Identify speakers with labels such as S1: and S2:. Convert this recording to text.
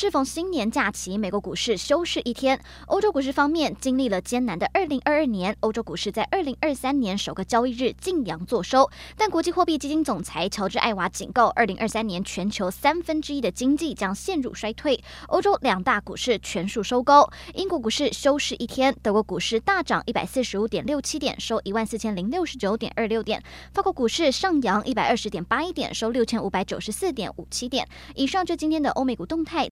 S1: 适逢新年假期，美国股市休市一天。欧洲股市方面，经历了艰难的二零二二年，欧洲股市在二零二三年首个交易日劲扬作收。但国际货币基金总裁乔治艾娃警告，二零二三年全球三分之一的经济将陷入衰退。欧洲两大股市全数收高，英国股市休市一天，德国股市大涨一百四十五点，收一万四千零六十九点。法国股市上扬一百二十点八一点，收六千五百九十四点五七点。以上就今天的欧美股动态。